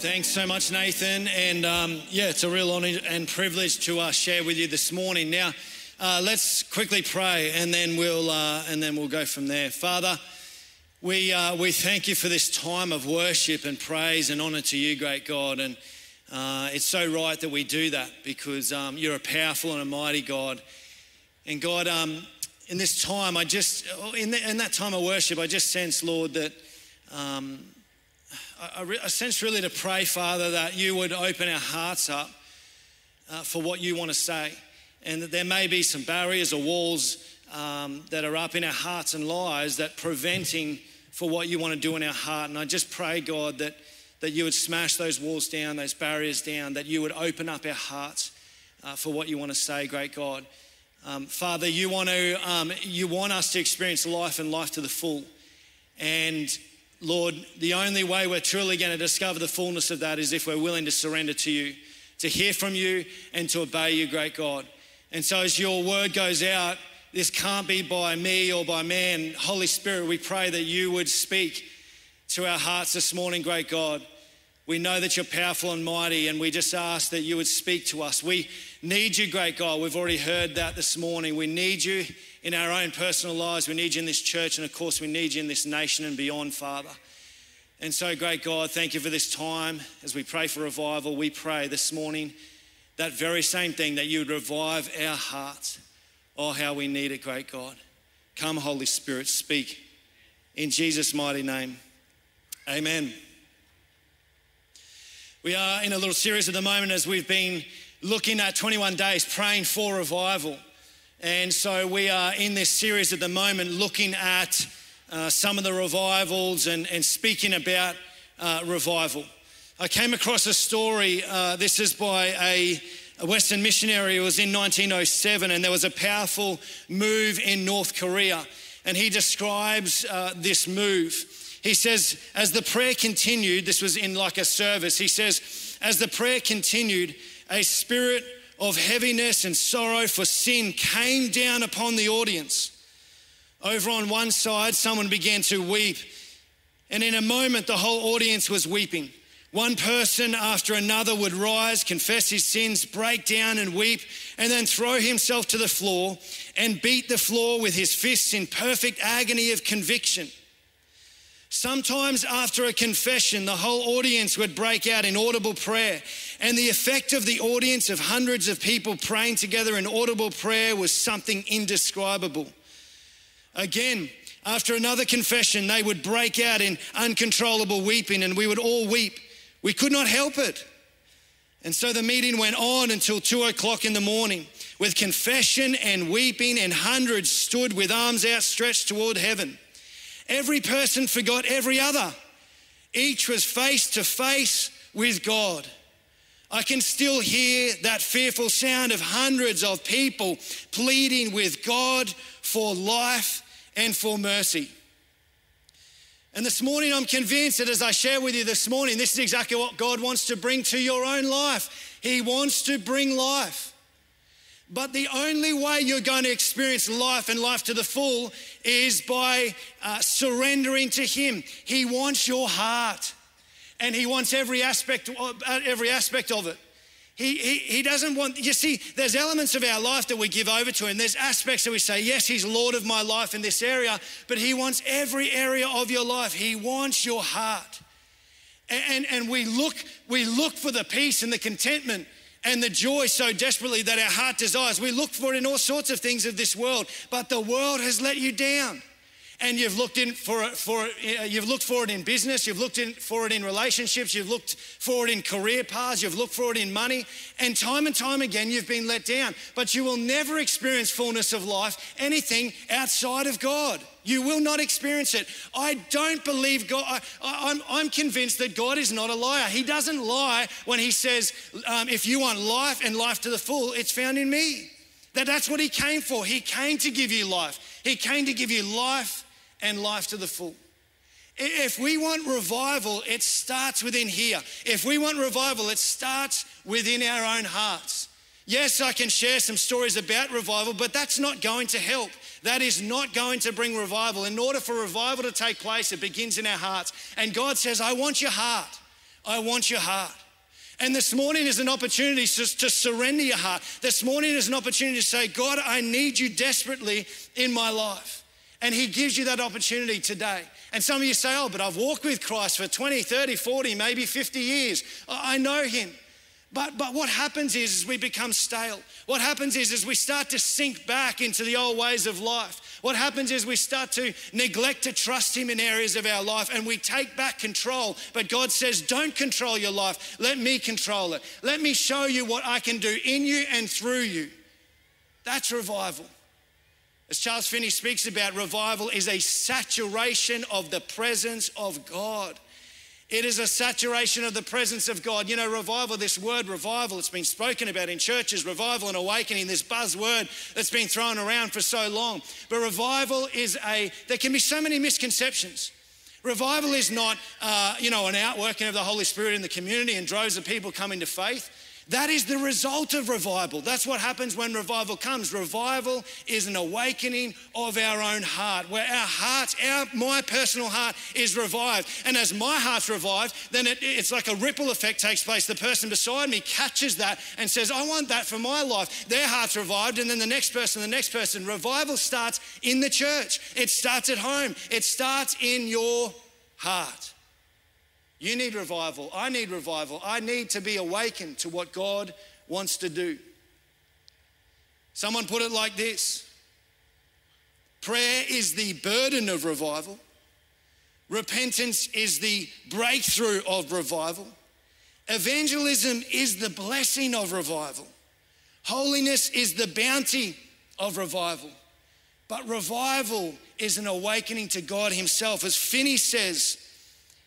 Thanks so much, Nathan. And um, yeah, it's a real honor and privilege to uh, share with you this morning. Now, uh, let's quickly pray, and then we'll uh, and then we'll go from there. Father, we uh, we thank you for this time of worship and praise and honor to you, great God. And uh, it's so right that we do that because um, you're a powerful and a mighty God. And God, um, in this time, I just in, the, in, that time of worship, I just sense, Lord, that. Um, I, I, sense really to pray, Father, that you would open our hearts up uh, for what you want to say. And that there may be some barriers or walls um, that are up in our hearts and lives that preventing for what you want to do in our heart. And I just pray, God, that, that you would smash those walls down, those barriers down, that you would open up our hearts uh, for what you want to say, great God. Um, Father, you want to um, you want us to experience life and life to the full. And Lord, the only way we're truly going to discover the fullness of that is if we're willing to surrender to you, to hear from you, and to obey you, great God. And so, as your word goes out, this can't be by me or by man. Holy Spirit, we pray that you would speak to our hearts this morning, great God. We know that you're powerful and mighty, and we just ask that you would speak to us. We need you, great God. We've already heard that this morning. We need you in our own personal lives. We need you in this church, and of course, we need you in this nation and beyond, Father. And so, great God, thank you for this time. As we pray for revival, we pray this morning that very same thing that you would revive our hearts. Oh, how we need it, great God. Come, Holy Spirit, speak. In Jesus' mighty name, amen. We are in a little series at the moment as we've been looking at 21 days praying for revival. And so we are in this series at the moment looking at uh, some of the revivals and, and speaking about uh, revival. I came across a story. Uh, this is by a, a, Western missionary. It was in 1907, and there was a powerful move in North Korea. And he describes uh, this move. He says, as the prayer continued, this was in like a service, he says, as the prayer continued, a spirit of heaviness and sorrow for sin came down upon the audience. Over on one side, someone began to weep, and in a moment, the whole audience was weeping. One person after another would rise, confess his sins, break down and weep, and then throw himself to the floor and beat the floor with his fists in perfect agony of conviction. Sometimes, after a confession, the whole audience would break out in audible prayer. And the effect of the audience of hundreds of people praying together in audible prayer was something indescribable. Again, after another confession, they would break out in uncontrollable weeping, and we would all weep. We could not help it. And so the meeting went on until two o'clock in the morning with confession and weeping, and hundreds stood with arms outstretched toward heaven. Every person forgot every other. Each was face to face with God. I can still hear that fearful sound of hundreds of people pleading with God for life and for mercy. And this morning, I'm convinced that as I share with you this morning, this is exactly what God wants to bring to your own life. He wants to bring life. But the only way you're going to experience life and life to the full is by uh, surrendering to Him. He wants your heart, and He wants every aspect, uh, every aspect of it. He, he, he doesn't want, you see, there's elements of our life that we give over to Him. There's aspects that we say, yes, He's Lord of my life in this area, but He wants every area of your life. He wants your heart. And, and, and we, look, we look for the peace and the contentment and the joy so desperately that our heart desires. We look for it in all sorts of things of this world, but the world has let you down. And you've looked in for it, for it, uh, you've looked for it in business, you've looked in for it in relationships, you've looked for it in career paths, you've looked for it in money, and time and time again you've been let down. But you will never experience fullness of life, anything outside of God. You will not experience it. I don't believe God. I, am I'm, I'm convinced that God is not a liar. He doesn't lie when He says, um, if you want life and life to the full, it's found in me. That that's what He came for. He came to give you life. He came to give you life and life to the full. If we want revival, it starts within here. If we want revival, it starts within our own hearts. Yes, I can share some stories about revival, but that's not going to help. That is not going to bring revival. In order for revival to take place, it begins in our hearts. And God says, I want your heart. I want your heart. And this morning is an opportunity to, to, surrender your heart. This morning is an opportunity to say, God, I need you desperately in my life. And He gives you that opportunity today. And some of you say, Oh, but I've walked with Christ for 20, 30, 40, maybe 50 years. I know Him. But, but what happens is, is we become stale. What happens is, is we start to sink back into the old ways of life. What happens is we start to neglect to trust Him in areas of our life and we take back control. But God says, Don't control your life. Let me control it. Let me show you what I can do in you and through you. That's revival. As Charles Finney speaks about, revival is a saturation of the presence of God. It is a saturation of the presence of God. You know, revival, this word revival, it's been spoken about in churches, revival and awakening, this buzzword that's been thrown around for so long. But revival is a, there can be so many misconceptions. Revival is not, uh, you know, an outworking of the Holy Spirit in the community and droves of people coming to faith. That is the result of revival. That's what happens when revival comes. Revival is an awakening of our own heart, where our heart, our, my personal heart is revived. And as my heart's revived, then it, it's like a ripple effect takes place. The person beside me catches that and says, I want that for my life. Their heart's revived, and then the next person, the next person. Revival starts in the church, it starts at home, it starts in your heart. You need revival. I need revival. I need to be awakened to what God wants to do. Someone put it like this Prayer is the burden of revival, repentance is the breakthrough of revival, evangelism is the blessing of revival, holiness is the bounty of revival. But revival is an awakening to God Himself. As Finney says,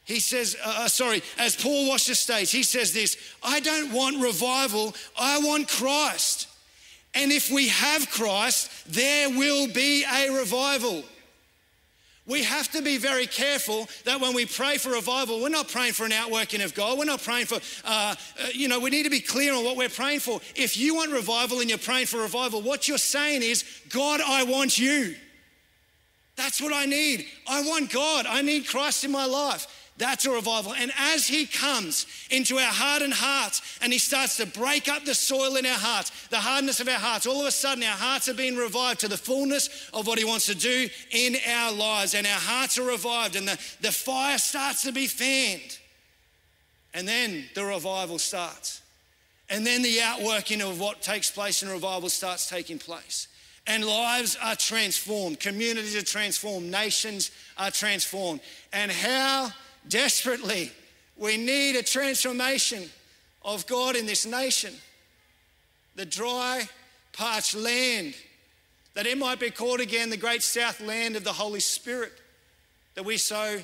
he says, uh, uh, sorry, as Paul Washer states, he says this I don't want revival, I want Christ. And if we have Christ, there will be a revival. We have to be very careful that when we pray for revival, we're not praying for an outworking of God. We're not praying for, uh, uh, you know, we need to be clear on what we're praying for. If you want revival and you're praying for revival, what you're saying is, God, I want you. That's what I need. I want God. I need Christ in my life. That's a revival. And as He comes into our hardened hearts and He starts to break up the soil in our hearts, the hardness of our hearts, all of a sudden our hearts are being revived to the fullness of what He wants to do in our lives. And our hearts are revived and the, the fire starts to be fanned. And then the revival starts. And then the outworking of what takes place in revival starts taking place. And lives are transformed, communities are transformed, nations are transformed. And how desperately. We need a transformation of God in this nation. The dry, parched land, that it might be called again the great south land of the Holy Spirit that we so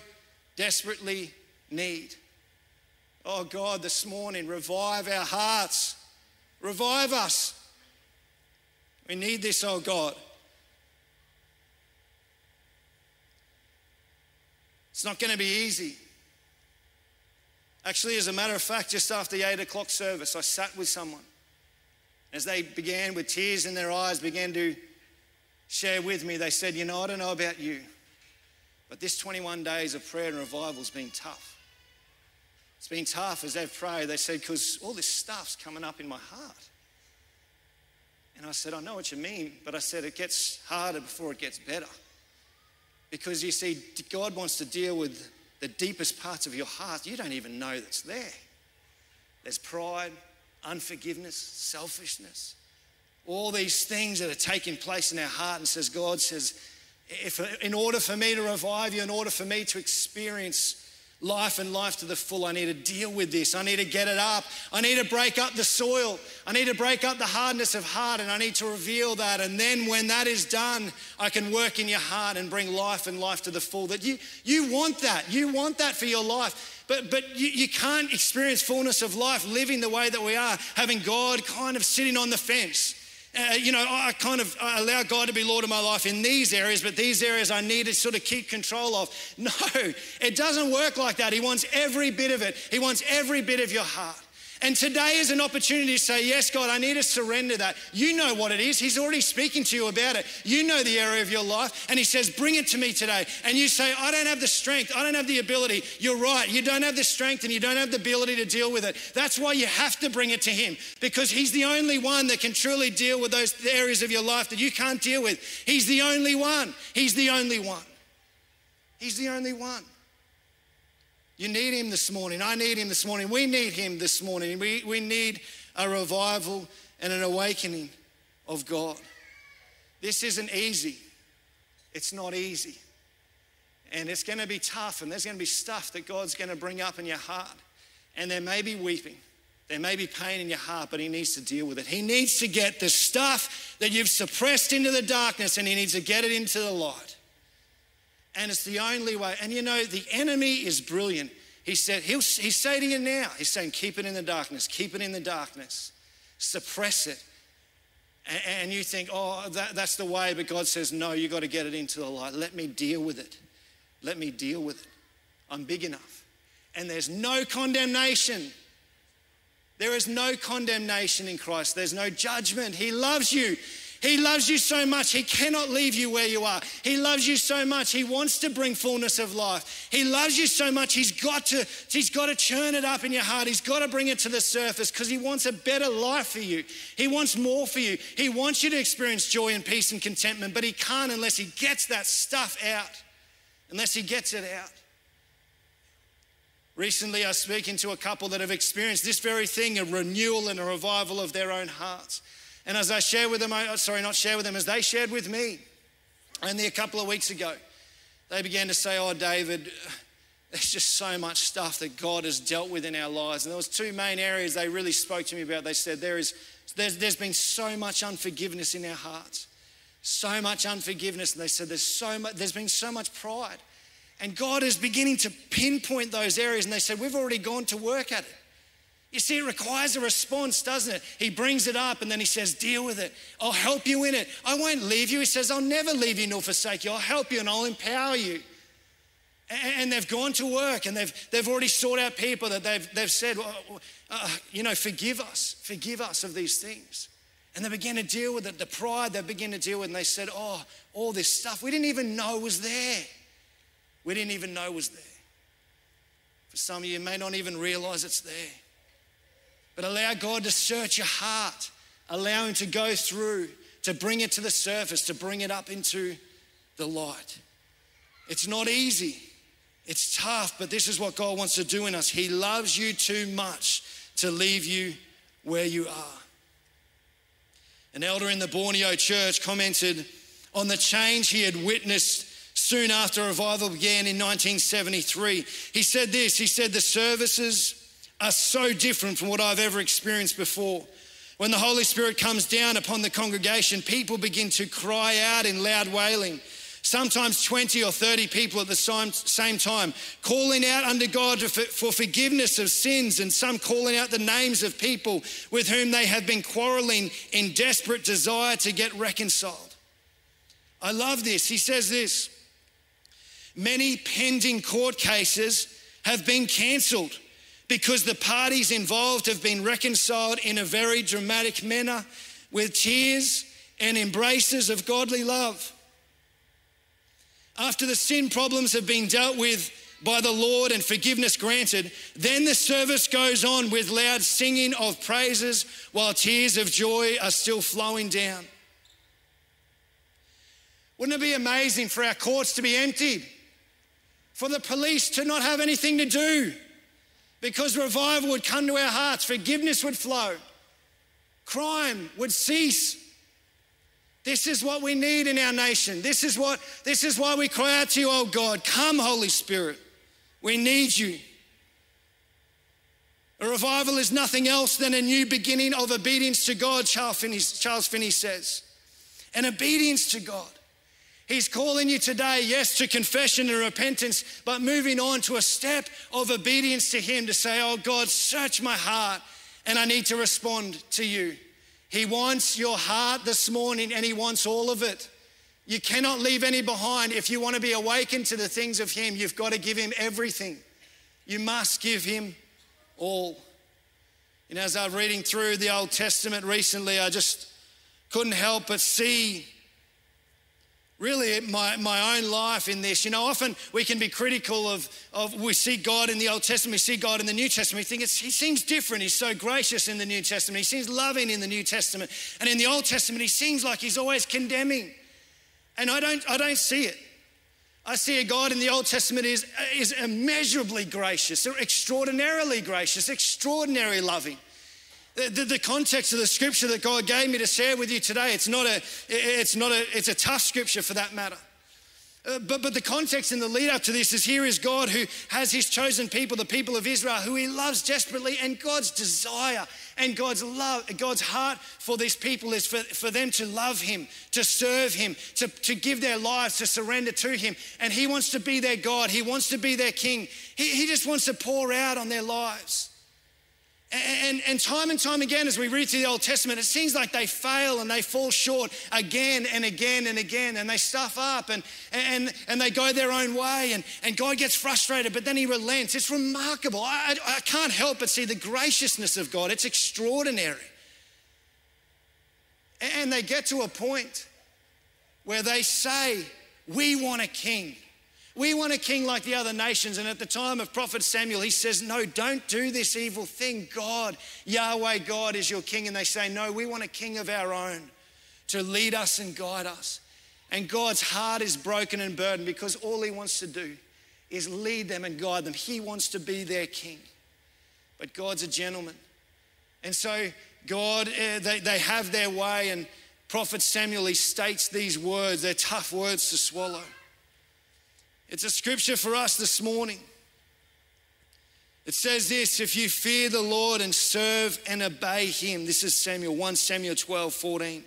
desperately need. Oh God, this morning, revive our hearts, revive us. We need this, oh God. It's not going to be easy. Actually, as a matter of fact, just after the eight o'clock service, I sat with someone. As they began with tears in their eyes, began to share with me, they said, You know, I don't know about you, but this 21 days of prayer and revival has been tough. It's been tough as they've prayed. They said, Because all this stuff's coming up in my heart. And I said, I know what you mean, but I said, It gets harder before it gets better. Because you see, God wants to deal with the deepest parts of your heart, you don't even know that's there. There's pride, unforgiveness, selfishness, all these things that are taking place in our heart. And says, God says, if in order for me to revive you, in order for me to experience life and life to the full. I need to deal with this. I need to get it up. I need to break up the soil. I need to break up the hardness of heart and I need to reveal that. And then when that is done, I can work in your heart and bring life and life to the full. That you, you want that. You want that for your life. But, but you, you can't experience fullness of life living the way that we are, having God kind of sitting on the fence. Uh, you know, I kind of I allow God to be Lord of my life in these areas, but these areas I need to sort of keep control of. No, it doesn't work like that. He wants every bit of it, He wants every bit of your heart. And today is an opportunity to say, Yes, God, I need to surrender that. You know what it is. He's already speaking to you about it. You know the area of your life. And He says, Bring it to me today. And you say, I don't have the strength. I don't have the ability. You're right. You don't have the strength and you don't have the ability to deal with it. That's why you have to bring it to Him because He's the only one that can truly deal with those areas of your life that you can't deal with. He's the only one. He's the only one. He's the only one. You need him this morning. I need him this morning. We need him this morning. We, we need a revival and an awakening of God. This isn't easy. It's not easy. And it's going to be tough, and there's going to be stuff that God's going to bring up in your heart. And there may be weeping, there may be pain in your heart, but He needs to deal with it. He needs to get the stuff that you've suppressed into the darkness, and He needs to get it into the light. And it's the only way. And you know, the enemy is brilliant. He said, he'll, he's saying to you now, he's saying, keep it in the darkness, keep it in the darkness, suppress it. And, and you think, oh, that, that's the way. But God says, no, you got to get it into the light. Let me deal with it. Let me deal with it. I'm big enough. And there's no condemnation. There is no condemnation in Christ. There's no judgment. He loves you. He loves you so much, He cannot leave you where you are. He loves you so much, He wants to bring fullness of life. He loves you so much, He's got to, he's got to churn it up in your heart. He's got to bring it to the surface because He wants a better life for you. He wants more for you. He wants you to experience joy and peace and contentment, but He can't unless He gets that stuff out, unless He gets it out. Recently, I was speaking to a couple that have experienced this very thing a renewal and a revival of their own hearts. And as I share with them, oh, sorry, not share with them, as they shared with me only a couple of weeks ago, they began to say, Oh, David, uh, there's just so much stuff that God has dealt with in our lives. And there was two main areas they really spoke to me about. They said, there is, there's, there's been so much unforgiveness in our hearts, so much unforgiveness. And they said, there's, so much, there's been so much pride. And God is beginning to pinpoint those areas. And they said, we've already gone to work at it. You see, it requires a response, doesn't it? He brings it up and then he says, Deal with it. I'll help you in it. I won't leave you. He says, I'll never leave you nor forsake you. I'll help you and I'll empower you. And they've gone to work and they've, they've already sought out people that they've, they've said, uh, you know, forgive us, forgive us of these things. And they began to deal with it, the pride they began to deal with, and they said, Oh, all this stuff we didn't even know was there. We didn't even know was there. For some of you, may not even realize it's there. But allow God to search your heart. Allow Him to go through, to bring it to the surface, to bring it up into the light. It's not easy. It's tough, but this is what God wants to do in us. He loves you too much to leave you where you are. An elder in the Borneo church commented on the change he had witnessed soon after revival began in 1973. He said this He said, The services are so different from what I've ever experienced before. When the Holy Spirit comes down upon the congregation, people begin to cry out in loud wailing. Sometimes 20 or 30 people at the same time, calling out under God for forgiveness of sins, and some calling out the names of people with whom they have been quarreling in desperate desire to get reconciled. I love this. He says this Many pending court cases have been cancelled because the parties involved have been reconciled in a very dramatic manner with tears and embraces of godly love. After the sin problems have been dealt with by the Lord and forgiveness granted, then the service goes on with loud singing of praises while tears of joy are still flowing down. Wouldn't it be amazing for our courts to be emptied? For the police to not have anything to do? Because revival would come to our hearts, forgiveness would flow, crime would cease. This is what we need in our nation. This is what this is why we cry out to you, oh God, come Holy Spirit. We need you. A revival is nothing else than a new beginning of obedience to God, Charles Finney, Charles Finney says. An obedience to God. He's calling you today, yes, to confession and repentance, but moving on to a step of obedience to Him to say, Oh God, search my heart, and I need to respond to you. He wants your heart this morning, and He wants all of it. You cannot leave any behind. If you want to be awakened to the things of Him, you've got to give Him everything. You must give Him all. Know, as I was reading through the Old Testament recently, I just couldn't help but see really my, my own life in this. You know, often we can be critical of, of we see God in the Old Testament, we see God in the New Testament, we think he seems different. He's so gracious in the New Testament, he seems loving in the New Testament. And in the Old Testament, he seems like he's always condemning. And I don't, I don't see it. I see a God in the Old Testament is, is immeasurably gracious, extraordinarily gracious, extraordinarily loving. The, the, context of the scripture that God gave me to share with you today, it's not a, it's not a, it's a tough scripture for that matter. Uh, but, but the context and the lead up to this is here is God who has his chosen people, the people of Israel, who he loves desperately, and God's desire and God's love, God's heart for these people is for, for them to love him, to serve him, to, to give their lives, to surrender to him. And he wants to be their God, he wants to be their king. He, he just wants to pour out on their lives. And, and, time and time again, as we read through the Old Testament, it seems like they fail and they fall short again and again and again, and they stuff up and, and, and they go their own way, and, and God gets frustrated, but then He relents. It's remarkable. I, I can't help but see the graciousness of God, it's extraordinary. And they get to a point where they say, We want a king. We want a king like the other nations. And at the time of Prophet Samuel, he says, No, don't do this evil thing. God, Yahweh, God is your king. And they say, No, we want a king of our own to lead us and guide us. And God's heart is broken and burdened because all he wants to do is lead them and guide them. He wants to be their king. But God's a gentleman. And so, God, eh, they, they have their way. And Prophet Samuel, he states these words. They're tough words to swallow. It's a scripture for us this morning. It says this if you fear the Lord and serve and obey him. This is Samuel 1 Samuel 12 14.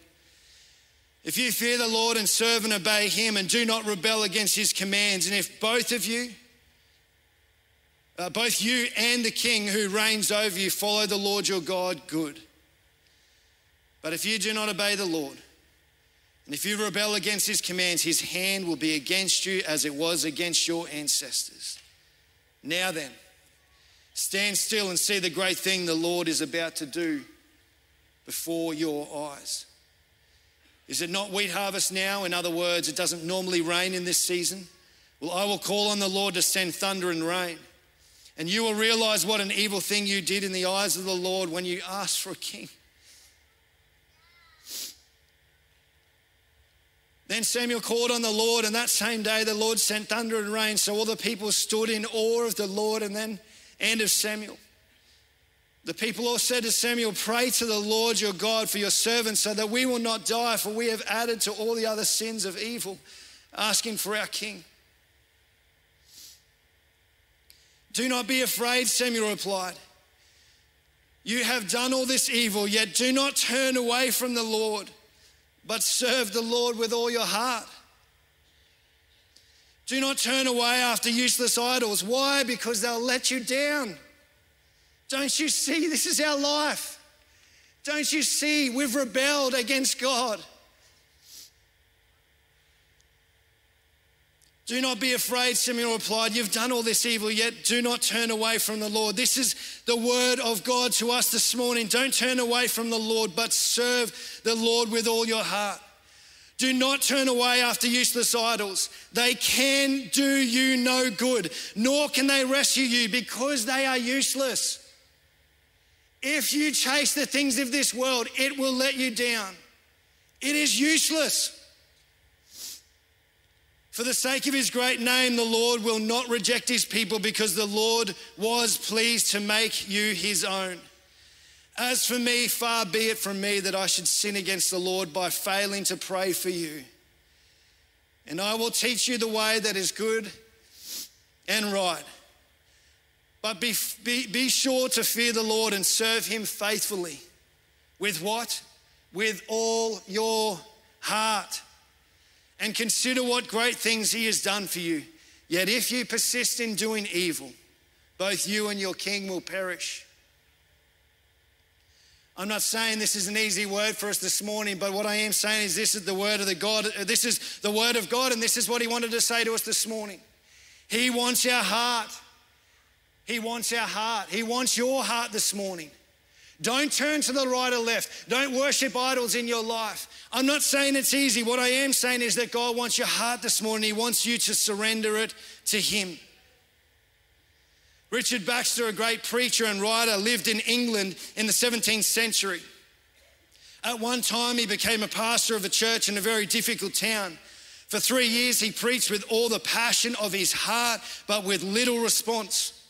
If you fear the Lord and serve and obey him and do not rebel against his commands, and if both of you, uh, both you and the king who reigns over you, follow the Lord your God, good. But if you do not obey the Lord, and if you rebel against his commands, his hand will be against you as it was against your ancestors. Now then, stand still and see the great thing the Lord is about to do before your eyes. Is it not wheat harvest now? In other words, it doesn't normally rain in this season. Well, I will call on the Lord to send thunder and rain. And you will realize what an evil thing you did in the eyes of the Lord when you asked for a king. Then Samuel called on the Lord, and that same day the Lord sent thunder and rain. So all the people stood in awe of the Lord, and then and of Samuel. The people all said to Samuel, Pray to the Lord your God for your servants, so that we will not die, for we have added to all the other sins of evil, asking for our king. Do not be afraid, Samuel replied. You have done all this evil, yet do not turn away from the Lord but serve the Lord with all your heart. Do not turn away after useless idols. Why? Because they'll let you down. Don't you see? This is our life. Don't you see? We've rebelled against God. Do not be afraid, Samuel replied. You've done all this evil, yet do not turn away from the Lord. This is the word of God to us this morning. Don't turn away from the Lord, but serve the Lord with all your heart. Do not turn away after useless idols. They can do you no good, nor can they rescue you because they are useless. If you chase the things of this world, it will let you down. It is useless. For the sake of his great name, the Lord will not reject his people because the Lord was pleased to make you his own. As for me, far be it from me that I should sin against the Lord by failing to pray for you. And I will teach you the way that is good and right. But be, be, be sure to fear the Lord and serve him faithfully. With what? With all your heart and consider what great things he has done for you. Yet if you persist in doing evil, both you and your king will perish. I'm not saying this is an easy word for us this morning, but what I am saying is this is the word of the God, uh, this is the word of God, and this is what he wanted to say to us this morning. He wants our heart. He wants our heart. He wants your heart this morning. Don't turn to the right or left. Don't worship idols in your life. I'm not saying it's easy. What I am saying is that God wants your heart this morning. He wants you to surrender it to Him. Richard Baxter, a great preacher and writer, lived in England in the 17th century. At one time, he became a pastor of a church in a very difficult town. For three years, he preached with all the passion of his heart, but with little response.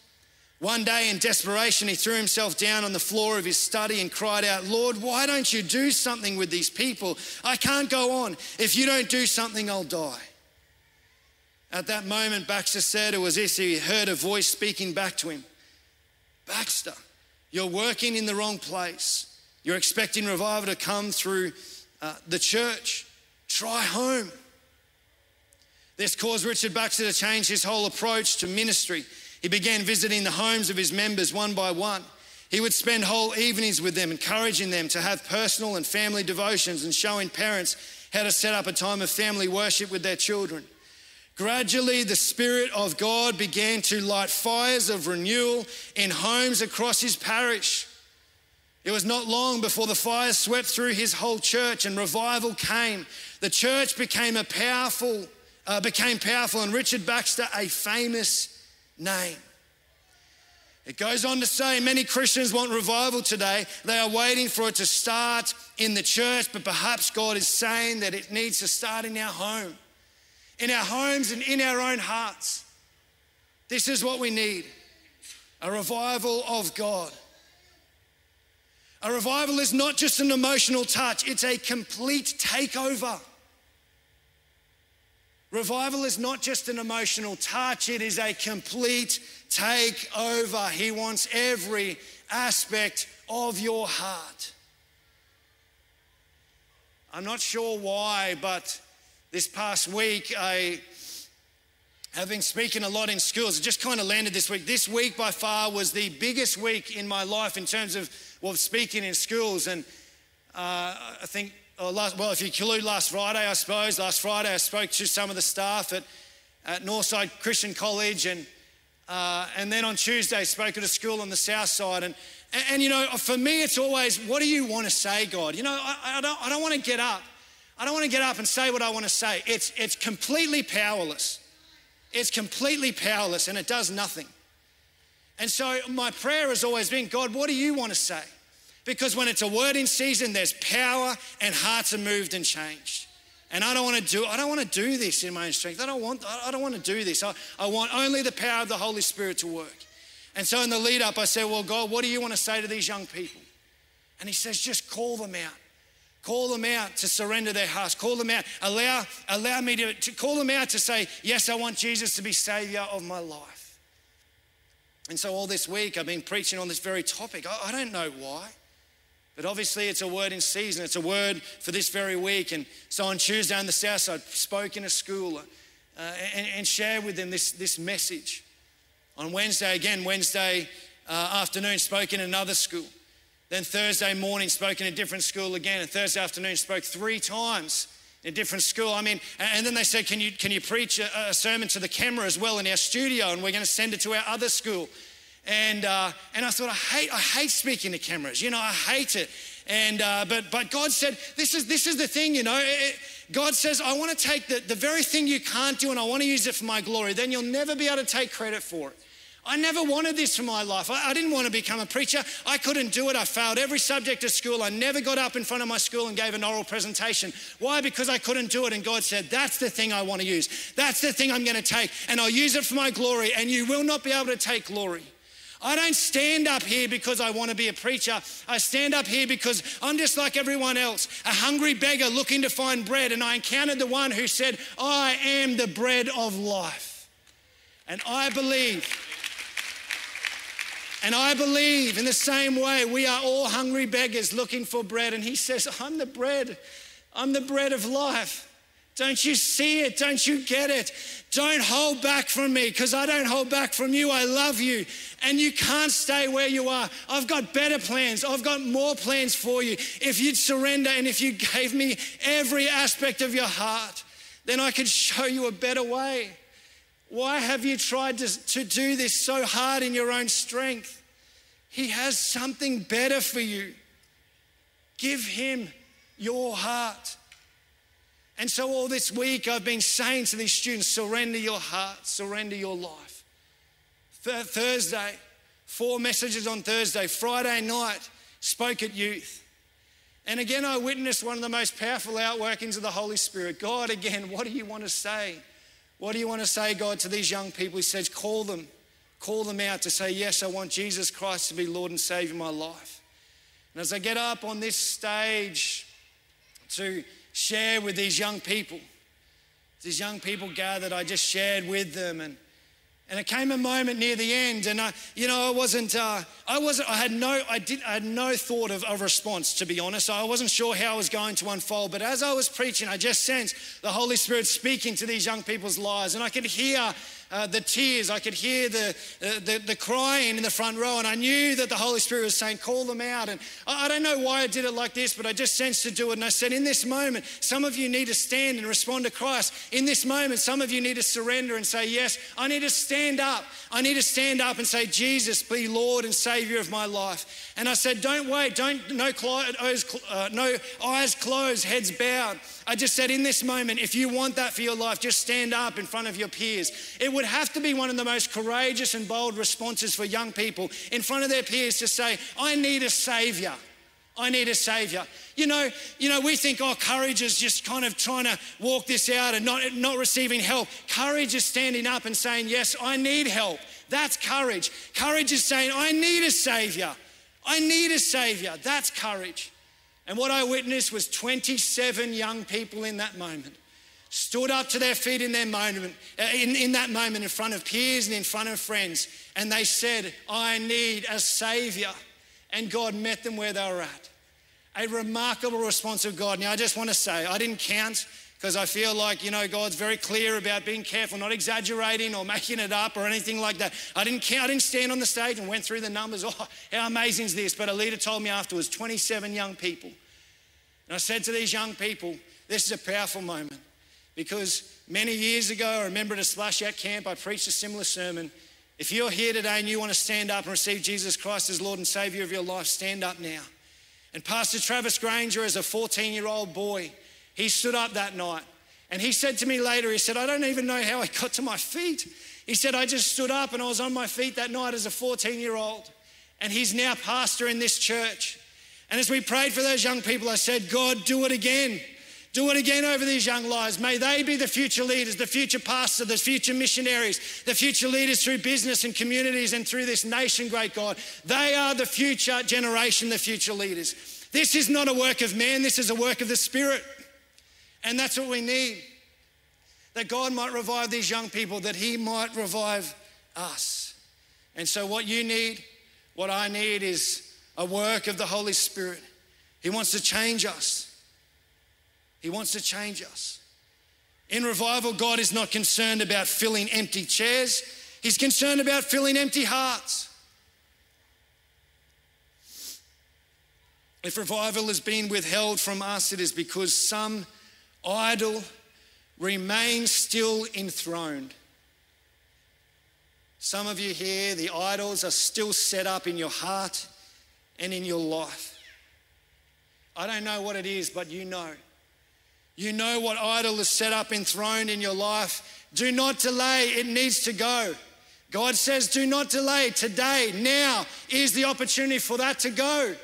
One day, in desperation, he threw himself down on the floor of his study and cried out, Lord, why don't you do something with these people? I can't go on. If you don't do something, I'll die. At that moment, Baxter said it was as he heard a voice speaking back to him Baxter, you're working in the wrong place. You're expecting revival to come through uh, the church. Try home. This caused Richard Baxter to change his whole approach to ministry. He began visiting the homes of his members one by one. He would spend whole evenings with them, encouraging them to have personal and family devotions and showing parents how to set up a time of family worship with their children. Gradually, the Spirit of God began to light fires of renewal in homes across his parish. It was not long before the fire swept through his whole church and revival came. The church became a powerful, uh, became powerful, and Richard Baxter a famous name. It goes on to say many Christians want revival today. They are waiting for it to start in the church, but perhaps God is saying that it needs to start in our home in our homes and in our own hearts. This is what we need a revival of God. A revival is not just an emotional touch, it's a complete takeover. Revival is not just an emotional touch, it is a complete takeover. He wants every aspect of your heart. I'm not sure why, but this past week, I have been speaking a lot in schools. It just kind of landed this week. This week, by far, was the biggest week in my life in terms of well, speaking in schools. And uh, I think, last, well, if you include last Friday, I suppose, last Friday I spoke to some of the staff at, at Northside Christian College. And, uh, and then on Tuesday, spoke at a school on the south side. And, and, and, you know, for me, it's always, what do you want to say, God? You know, I, I don't, I don't want to get up I don't want to get up and say what I want to say. It's, it's completely powerless. It's completely powerless and it does nothing. And so my prayer has always been God, what do you want to say? Because when it's a word in season, there's power and hearts are moved and changed. And I don't want to do, I don't want to do this in my own strength. I don't want, I don't want to do this. I, I want only the power of the Holy Spirit to work. And so in the lead up, I said, Well, God, what do you want to say to these young people? And he says, just call them out. Call them out to surrender their hearts. Call them out. Allow, allow me to, to call them out to say, Yes, I want Jesus to be Savior of my life. And so, all this week, I've been preaching on this very topic. I, I don't know why, but obviously, it's a word in season. It's a word for this very week. And so, on Tuesday on the South Side, spoke in a school uh, and, and shared with them this, this message. On Wednesday, again, Wednesday uh, afternoon, spoke in another school. Then Thursday morning, spoke in a different school again. And Thursday afternoon, spoke three times in a different school. I mean, and then they said, Can you, can you preach a, a sermon to the camera as well in our studio? And we're going to send it to our other school. And, uh, and I thought, I hate, I hate speaking to cameras. You know, I hate it. And, uh, but, but God said, this is, this is the thing, you know. It, God says, I want to take the, the very thing you can't do and I want to use it for my glory. Then you'll never be able to take credit for it. I never wanted this for my life. I, I, didn't want to become a preacher. I couldn't do it. I failed every subject at school. I never got up in front of my school and gave an oral presentation. Why? Because I couldn't do it. And God said, That's the thing I want to use. That's the thing I'm going to take. And I'll use it for my glory. And you will not be able to take glory. I don't stand up here because I want to be a preacher. I stand up here because I'm just like everyone else, a hungry beggar looking to find bread. And I encountered the one who said, I am the bread of life. And I believe and I believe in the same way, we are all hungry beggars looking for bread. And he says, I'm the bread. I'm the bread of life. Don't you see it? Don't you get it? Don't hold back from me because I don't hold back from you. I love you. And you can't stay where you are. I've got better plans. I've got more plans for you. If you'd surrender and if you gave me every aspect of your heart, then I could show you a better way. Why have you tried to, to do this so hard in your own strength? He has something better for you. Give Him your heart. And so, all this week, I've been saying to these students surrender your heart, surrender your life. Th- Thursday, four messages on Thursday. Friday night, spoke at youth. And again, I witnessed one of the most powerful outworkings of the Holy Spirit. God, again, what do you want to say? What do you want to say, God, to these young people? He says, call them, call them out to say, Yes, I want Jesus Christ to be Lord and Savior of my life. And as I get up on this stage to share with these young people, these young people gathered, I just shared with them and and it came a moment near the end, and I, you know, I wasn't, uh, I wasn't, I had no, I did, I had no thought of a response, to be honest. I wasn't sure how it was going to unfold. But as I was preaching, I just sensed the Holy Spirit speaking to these young people's lives, and I could hear uh, the tears. I could hear the, uh, the, the, crying in the front row, and I knew that the Holy Spirit was saying, Call them out. And I, I don't know why I did it like this, but I just sensed to do it. And I said, In this moment, some of you need to stand and respond to Christ. In this moment, some of you need to surrender and say, Yes, I need to stand up. I need to stand up and say, Jesus, be Lord and Savior of my life. And I said, Don't wait, don't, no, uh, no eyes closed, heads bowed. I just said, in this moment, if you want that for your life, just stand up in front of your peers. It would have to be one of the most courageous and bold responses for young people in front of their peers to say, I need a savior. I need a savior. You know, you know, we think, oh, courage is just kind of trying to walk this out and not, not receiving help. Courage is standing up and saying, yes, I need help. That's courage. Courage is saying, I need a savior. I need a savior. That's courage. And what I witnessed was 27 young people in that moment stood up to their feet in their moment, uh, in, in that moment in front of peers and in front of friends, and they said, I need a savior. And God met them where they were at. A remarkable response of God. Now, I just want to say, I didn't count because I feel like, you know, God's very clear about being careful, not exaggerating or making it up or anything like that. I didn't, I didn't stand on the stage and went through the numbers. Oh, how amazing is this? But a leader told me afterwards 27 young people and I said to these young people, this is a powerful moment because many years ago, I remember at a splash out camp, I preached a similar sermon. If you're here today and you want to stand up and receive Jesus Christ as Lord and Savior of your life, stand up now. And Pastor Travis Granger, as a 14 year old boy, he stood up that night and he said to me later, he said, I don't even know how I got to my feet. He said, I just stood up and I was on my feet that night as a 14 year old. And he's now pastor in this church. And as we prayed for those young people, I said, God, do it again. Do it again over these young lives. May they be the future leaders, the future pastors, the future missionaries, the future leaders through business and communities and through this nation, great God. They are the future generation, the future leaders. This is not a work of man, this is a work of the Spirit. And that's what we need. That God might revive these young people, that He might revive us. And so, what you need, what I need is a work of the Holy Spirit. He wants to change us. He wants to change us. In revival, God is not concerned about filling empty chairs, He's concerned about filling empty hearts. If revival has been withheld from us, it is because some idol remains still enthroned. Some of you here, the idols are still set up in your heart and in your life. I don't know what it is, but you know. You know what idol is set up enthroned in your life. Do not delay, it needs to go. God says, do not delay. Today, now is the opportunity for that to go.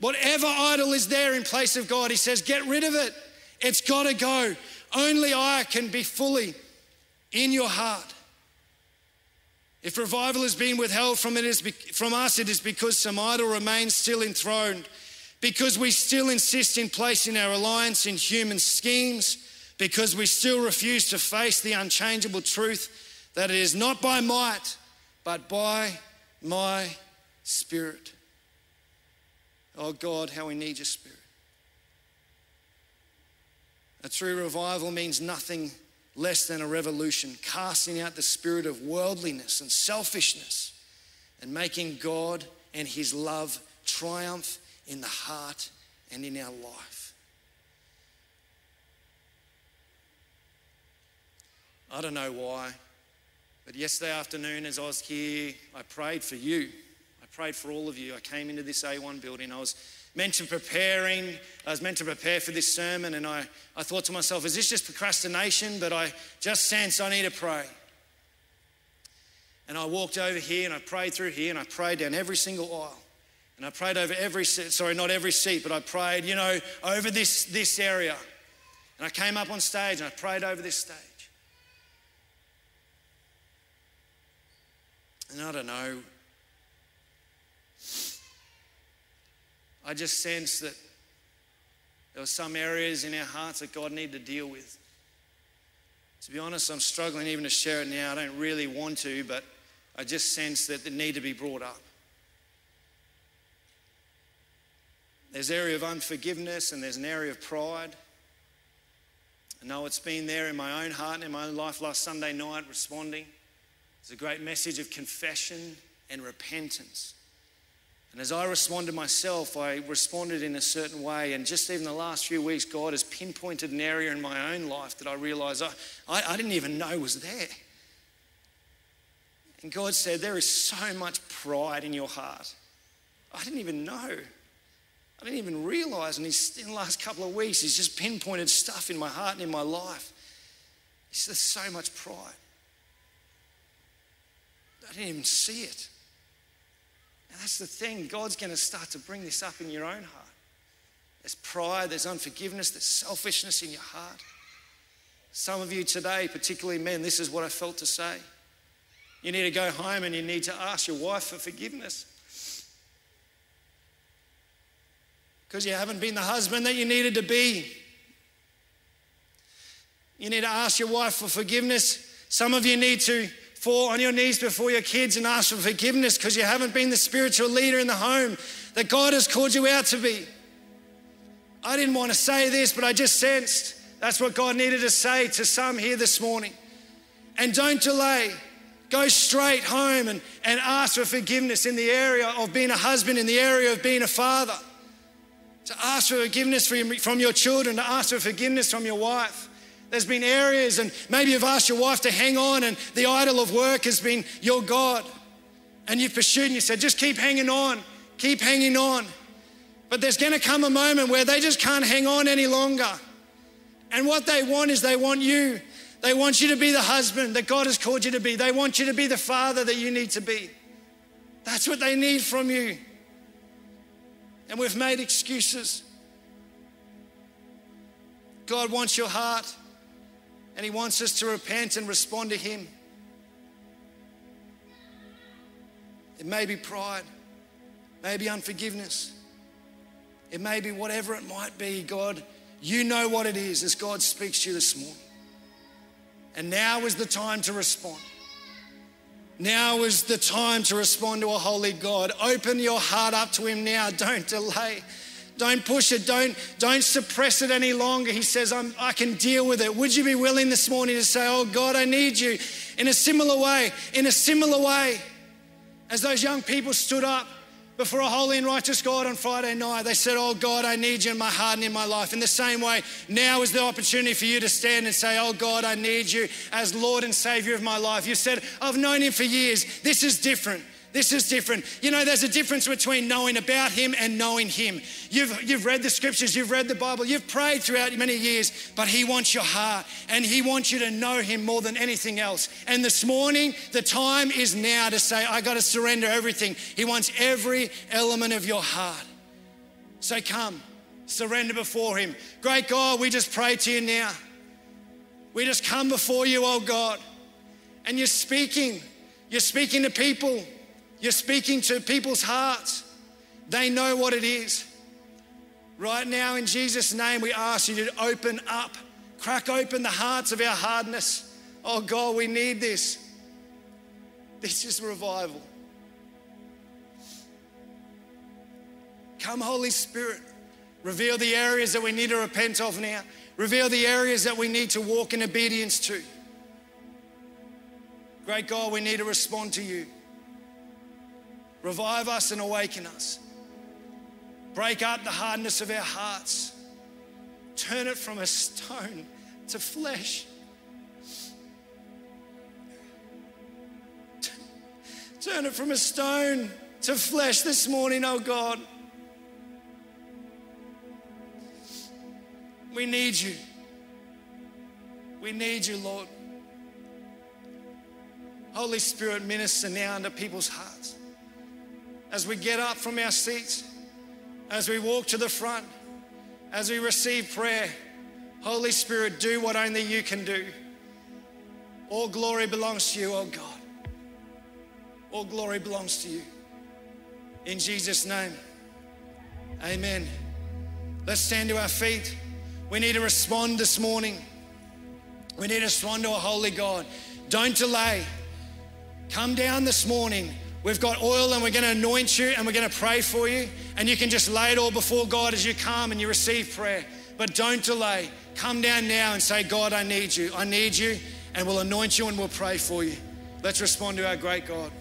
Whatever idol is there in place of God, He says, get rid of it. It's got to go. Only I can be fully in your heart. If revival has been withheld from, it is from us, it is because some idol remains still enthroned, because we still insist in placing our reliance in human schemes, because we still refuse to face the unchangeable truth that it is not by might, but by my spirit. Oh God, how we need your spirit. A true revival means nothing less than a revolution, casting out the spirit of worldliness and selfishness and making God and His love triumph in the heart and in our life. I don't know why, but yesterday afternoon, as I was here, I prayed for you. I prayed for all of you. I came into this A1 building. I was to preparing, I was meant to prepare for this sermon, and I, I thought to myself, is this just procrastination? But I just sensed I need to pray. And I walked over here and I prayed through here and I prayed down every single aisle. And I prayed over every seat, sorry, not every seat, but I prayed, you know, over this, this area. And I came up on stage and I prayed over this stage. And I don't know, I just sensed that there were some areas in our hearts that God needed to deal with. To be honest, I'm struggling even to share it now. I don't really want to, but I just sense that they need to be brought up. There's an area of unforgiveness and there's an area of pride. I know it's been there in my own heart and in my own life last Sunday night responding. It's a great message of confession and repentance. And as I responded myself, I responded in a certain way. And just even the last few weeks, God has pinpointed an area in my own life that I realized I, I, I didn't even know was there. And God said, There is so much pride in your heart. I didn't even know. I didn't even realize. And he's, in the last couple of weeks, He's just pinpointed stuff in my heart and in my life. He There's so much pride. I didn't even see it. And that's the thing. God's going to start to bring this up in your own heart. There's pride, there's unforgiveness, there's selfishness in your heart. Some of you today, particularly men, this is what I felt to say. You need to go home and you need to ask your wife for forgiveness. Because you haven't been the husband that you needed to be. You need to ask your wife for forgiveness. Some of you need to fall on your knees before your kids and ask for forgiveness because you haven't been the spiritual leader in the home that God has called you out to be. I didn't want to say this, but I just sensed that's what God needed to say to some here this morning. And don't delay. Go straight home and, and ask for forgiveness in the area of being a husband, in the area of being a father. To ask for forgiveness from your children, to ask for forgiveness from your wife. There's been areas, and maybe you've asked your wife to hang on, and the idol of work has been your God. And you've pursued and you said, just keep hanging on, keep hanging on. But there's going to come a moment where they just can't hang on any longer. And what they want is they want you. They want you to be the husband that God has called you to be. They want you to be the father that you need to be. That's what they need from you. And we've made excuses. God wants your heart. And He wants us to repent and respond to Him. It may be pride, maybe unforgiveness, it may be whatever it might be. God, you know what it is as God speaks to you this morning. And now is the time to respond. Now is the time to respond to a holy God. Open your heart up to Him now. Don't delay. Don't push it. Don't, don't suppress it any longer. He says, I'm, I can deal with it. Would you be willing this morning to say, Oh God, I need you in a similar way, in a similar way as those young people stood up before a holy and righteous God on Friday night. They said, Oh God, I need you in my heart and in my life. In the same way, now is the opportunity for you to stand and say, Oh God, I need you as Lord and Savior of my life. You said, I've known him for years. This is different. This is different. You know, there's a difference between knowing about Him and knowing Him. You've, you've read the scriptures, you've read the Bible, you've prayed throughout many years, but He wants your heart and He wants you to know Him more than anything else. And this morning, the time is now to say, I got to surrender everything. He wants every element of your heart. So come, surrender before Him. Great God, we just pray to you now. We just come before you, oh God, and you're speaking. You're speaking to people. You're speaking to people's hearts. They know what it is. Right now, in Jesus' name, we ask you to open up, crack open the hearts of our hardness. Oh God, we need this. This is revival. Come, Holy Spirit, reveal the areas that we need to repent of now. Reveal the areas that we need to walk in obedience to. Great God, we need to respond to you. Revive us and awaken us. Break up the hardness of our hearts. Turn it from a stone to flesh. Turn it from a stone to flesh this morning, oh God. We need you. We need you, Lord. Holy Spirit, minister now into people's hearts. As we get up from our seats, as we walk to the front, as we receive prayer, Holy Spirit, do what only you can do. All glory belongs to you, oh God. All glory belongs to you. In Jesus' name, amen. Let's stand to our feet. We need to respond this morning. We need to respond to a holy God. Don't delay. Come down this morning. We've got oil and we're going to anoint you and we're going to pray for you. And you can just lay it all before God as you come and you receive prayer. But don't delay. Come down now and say, God, I need you. I need you. And we'll anoint you and we'll pray for you. Let's respond to our great God.